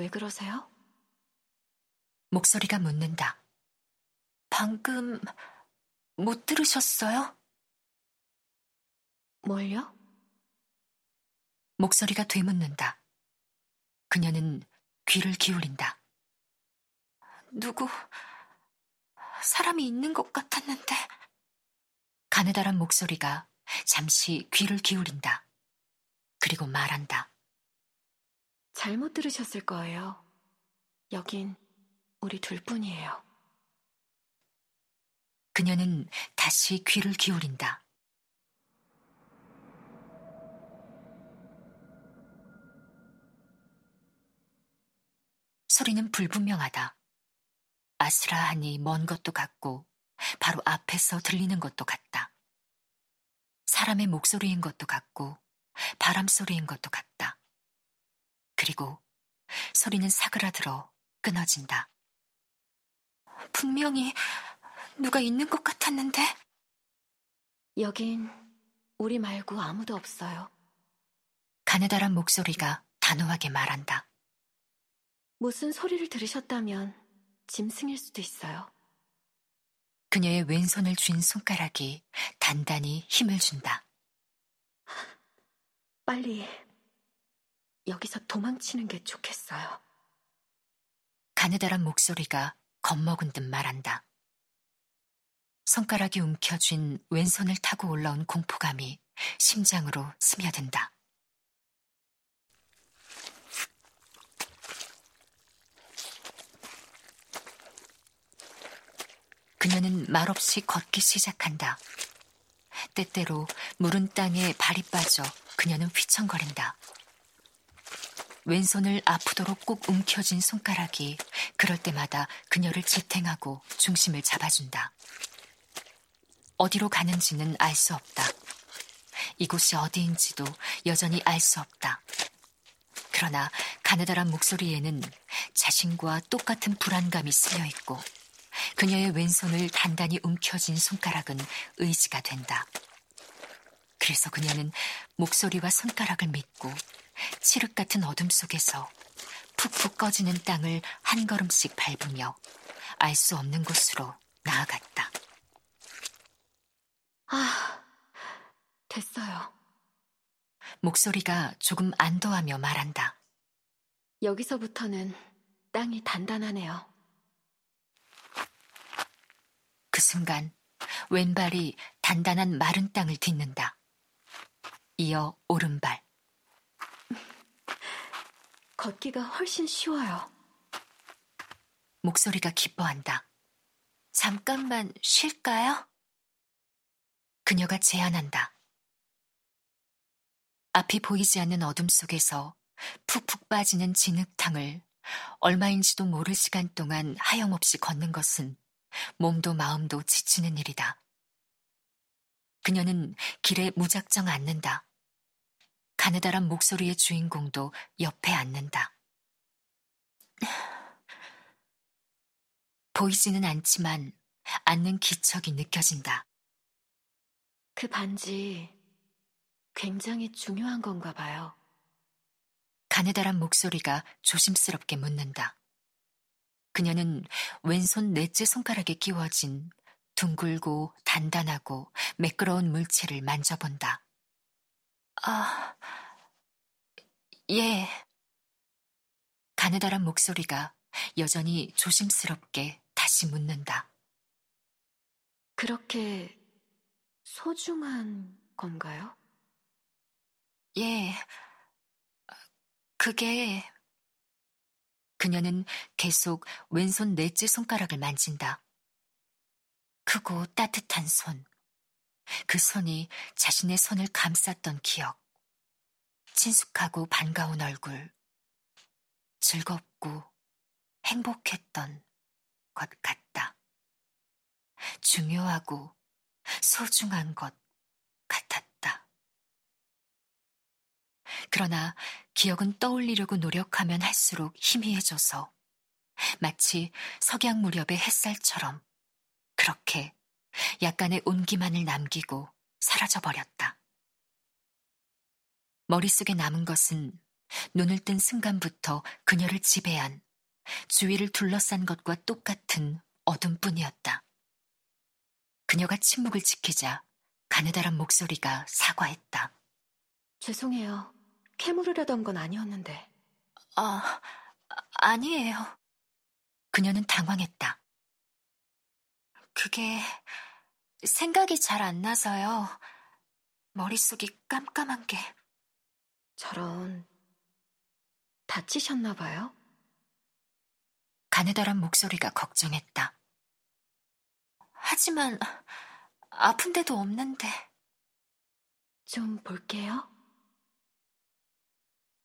왜 그러세요? 목소리가 묻는다. 방금 못 들으셨어요? 뭘요? 목소리가 되묻는다. 그녀는 귀를 기울인다. 누구, 사람이 있는 것 같았는데. 가느다란 목소리가 잠시 귀를 기울인다. 그리고 말한다. 잘못 들으셨을 거예요. 여긴 우리 둘뿐이에요. 그녀는 다시 귀를 기울인다. 소리는 불분명하다. 아스라하니 먼 것도 같고 바로 앞에서 들리는 것도 같다. 사람의 목소리인 것도 같고 바람 소리인 것도 같다. 그리고 소리는 사그라들어 끊어진다. 분명히 누가 있는 것 같았는데? 여긴 우리 말고 아무도 없어요. 가느다란 목소리가 단호하게 말한다. 무슨 소리를 들으셨다면 짐승일 수도 있어요. 그녀의 왼손을 쥔 손가락이 단단히 힘을 준다. 빨리 여기서 도망치는 게 좋겠어요. 가느다란 목소리가 겁먹은 듯 말한다. 손가락이 움켜쥔 왼손을 타고 올라온 공포감이 심장으로 스며든다. 그녀는 말없이 걷기 시작한다. 때때로 물은 땅에 발이 빠져 그녀는 휘청거린다. 왼손을 아프도록 꼭 움켜쥔 손가락이 그럴 때마다 그녀를 지탱하고 중심을 잡아준다. 어디로 가는지는 알 수 없다. 이곳이 어디인지도 여전히 알 수 없다. 그러나 가느다란 목소리에는 자신과 똑같은 불안감이 스며 있고 그녀의 왼손을 단단히 움켜쥔 손가락은 의지가 된다. 그래서 그녀는 목소리와 손가락을 믿고 칠흑 같은 어둠 속에서 푹푹 꺼지는 땅을 한 걸음씩 밟으며 알 수 없는 곳으로 나아갔다. 아, 됐어요. 목소리가 조금 안도하며 말한다. 여기서부터는 땅이 단단하네요. 그 순간 왼발이 단단한 마른 땅을 딛는다. 이어 오른발. 걷기가 훨씬 쉬워요. 목소리가 기뻐한다. 잠깐만 쉴까요? 그녀가 제안한다. 앞이 보이지 않는 어둠 속에서 푹푹 빠지는 진흙탕을 얼마인지도 모를 시간 동안 하염없이 걷는 것은 몸도 마음도 지치는 일이다. 그녀는 길에 무작정 앉는다. 가느다란 목소리의 주인공도 옆에 앉는다. 보이지는 않지만 앉는 기척이 느껴진다. 그 반지 굉장히 중요한 건가 봐요. 가느다란 목소리가 조심스럽게 묻는다. 그녀는 왼손 넷째 손가락에 끼워진 둥글고 단단하고 매끄러운 물체를 만져본다. 아, 예. 가느다란 목소리가 여전히 조심스럽게 다시 묻는다. 그렇게 소중한 건가요? 예. 그게 그녀는 계속 왼손 넷째 손가락을 만진다. 크고 따뜻한 손. 그 손이 자신의 손을 감쌌던 기억. 친숙하고 반가운 얼굴. 즐겁고 행복했던 것 같다. 중요하고 소중한 것 같았다. 그러나 기억은 떠올리려고 노력하면 할수록 희미해져서 마치 석양 무렵의 햇살처럼 그렇게 약간의 온기만을 남기고 사라져버렸다. 머릿속에 남은 것은 눈을 뜬 순간부터 그녀를 지배한 주위를 둘러싼 것과 똑같은 어둠뿐이었다. 그녀가 침묵을 지키자 가느다란 목소리가 사과했다. 죄송해요. 캐물으려던 건 아니었는데. 아, 아니에요. 그녀는 당황했다. 그게 생각이 잘 안 나서요. 머릿속이 깜깜한 게. 저런, 다치셨나 봐요? 가느다란 목소리가 걱정했다. 하지만 아픈 데도 없는데. 좀 볼게요.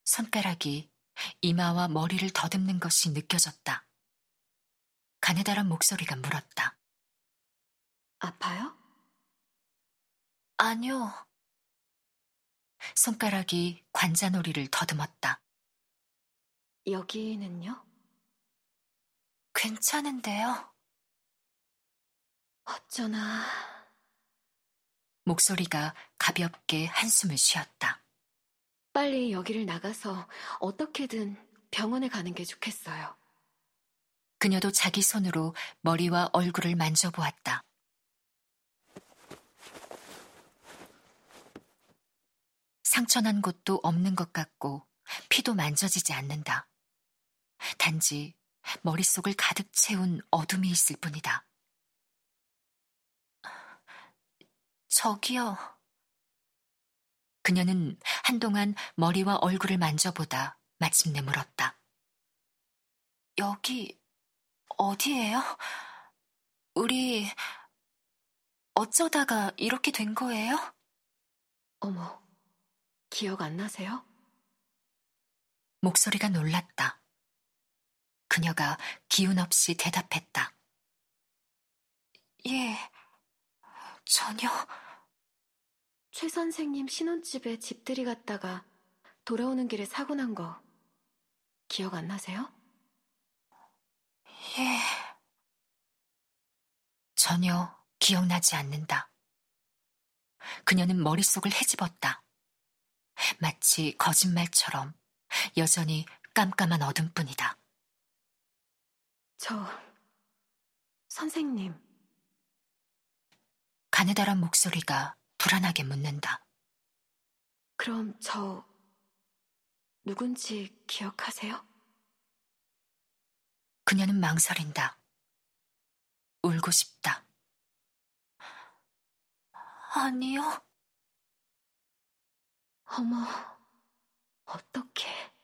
손가락이 이마와 머리를 더듬는 것이 느껴졌다. 가느다란 목소리가 물었다. 아파요? 아니요. 손가락이 관자놀이를 더듬었다. 여기는요? 괜찮은데요? 어쩌나. 목소리가 가볍게 한숨을 쉬었다. 빨리 여기를 나가서 어떻게든 병원에 가는 게 좋겠어요. 그녀도 자기 손으로 머리와 얼굴을 만져보았다. 상처난 곳도 없는 것 같고 피도 만져지지 않는다. 단지 머릿속을 가득 채운 어둠이 있을 뿐이다. 저기요. 그녀는 한동안 머리와 얼굴을 만져보다 마침내 물었다. 여기 어디예요? 우리 어쩌다가 이렇게 된 거예요? 어머, 기억 안 나세요? 목소리가 놀랐다. 그녀가 기운 없이 대답했다. 예, 전혀. 최 선생님 신혼집에 집들이 갔다가 돌아오는 길에 사고 난 거 기억 안 나세요? 예. 전혀 기억나지 않는다. 그녀는 머릿속을 헤집었다. 마치 거짓말처럼 여전히 깜깜한 어둠뿐이다. 저, 선생님. 가느다란 목소리가 불안하게 묻는다. 그럼 저, 누군지 기억하세요? 그녀는 망설인다. 울고 싶다. 아니요. 어머, 어떡해.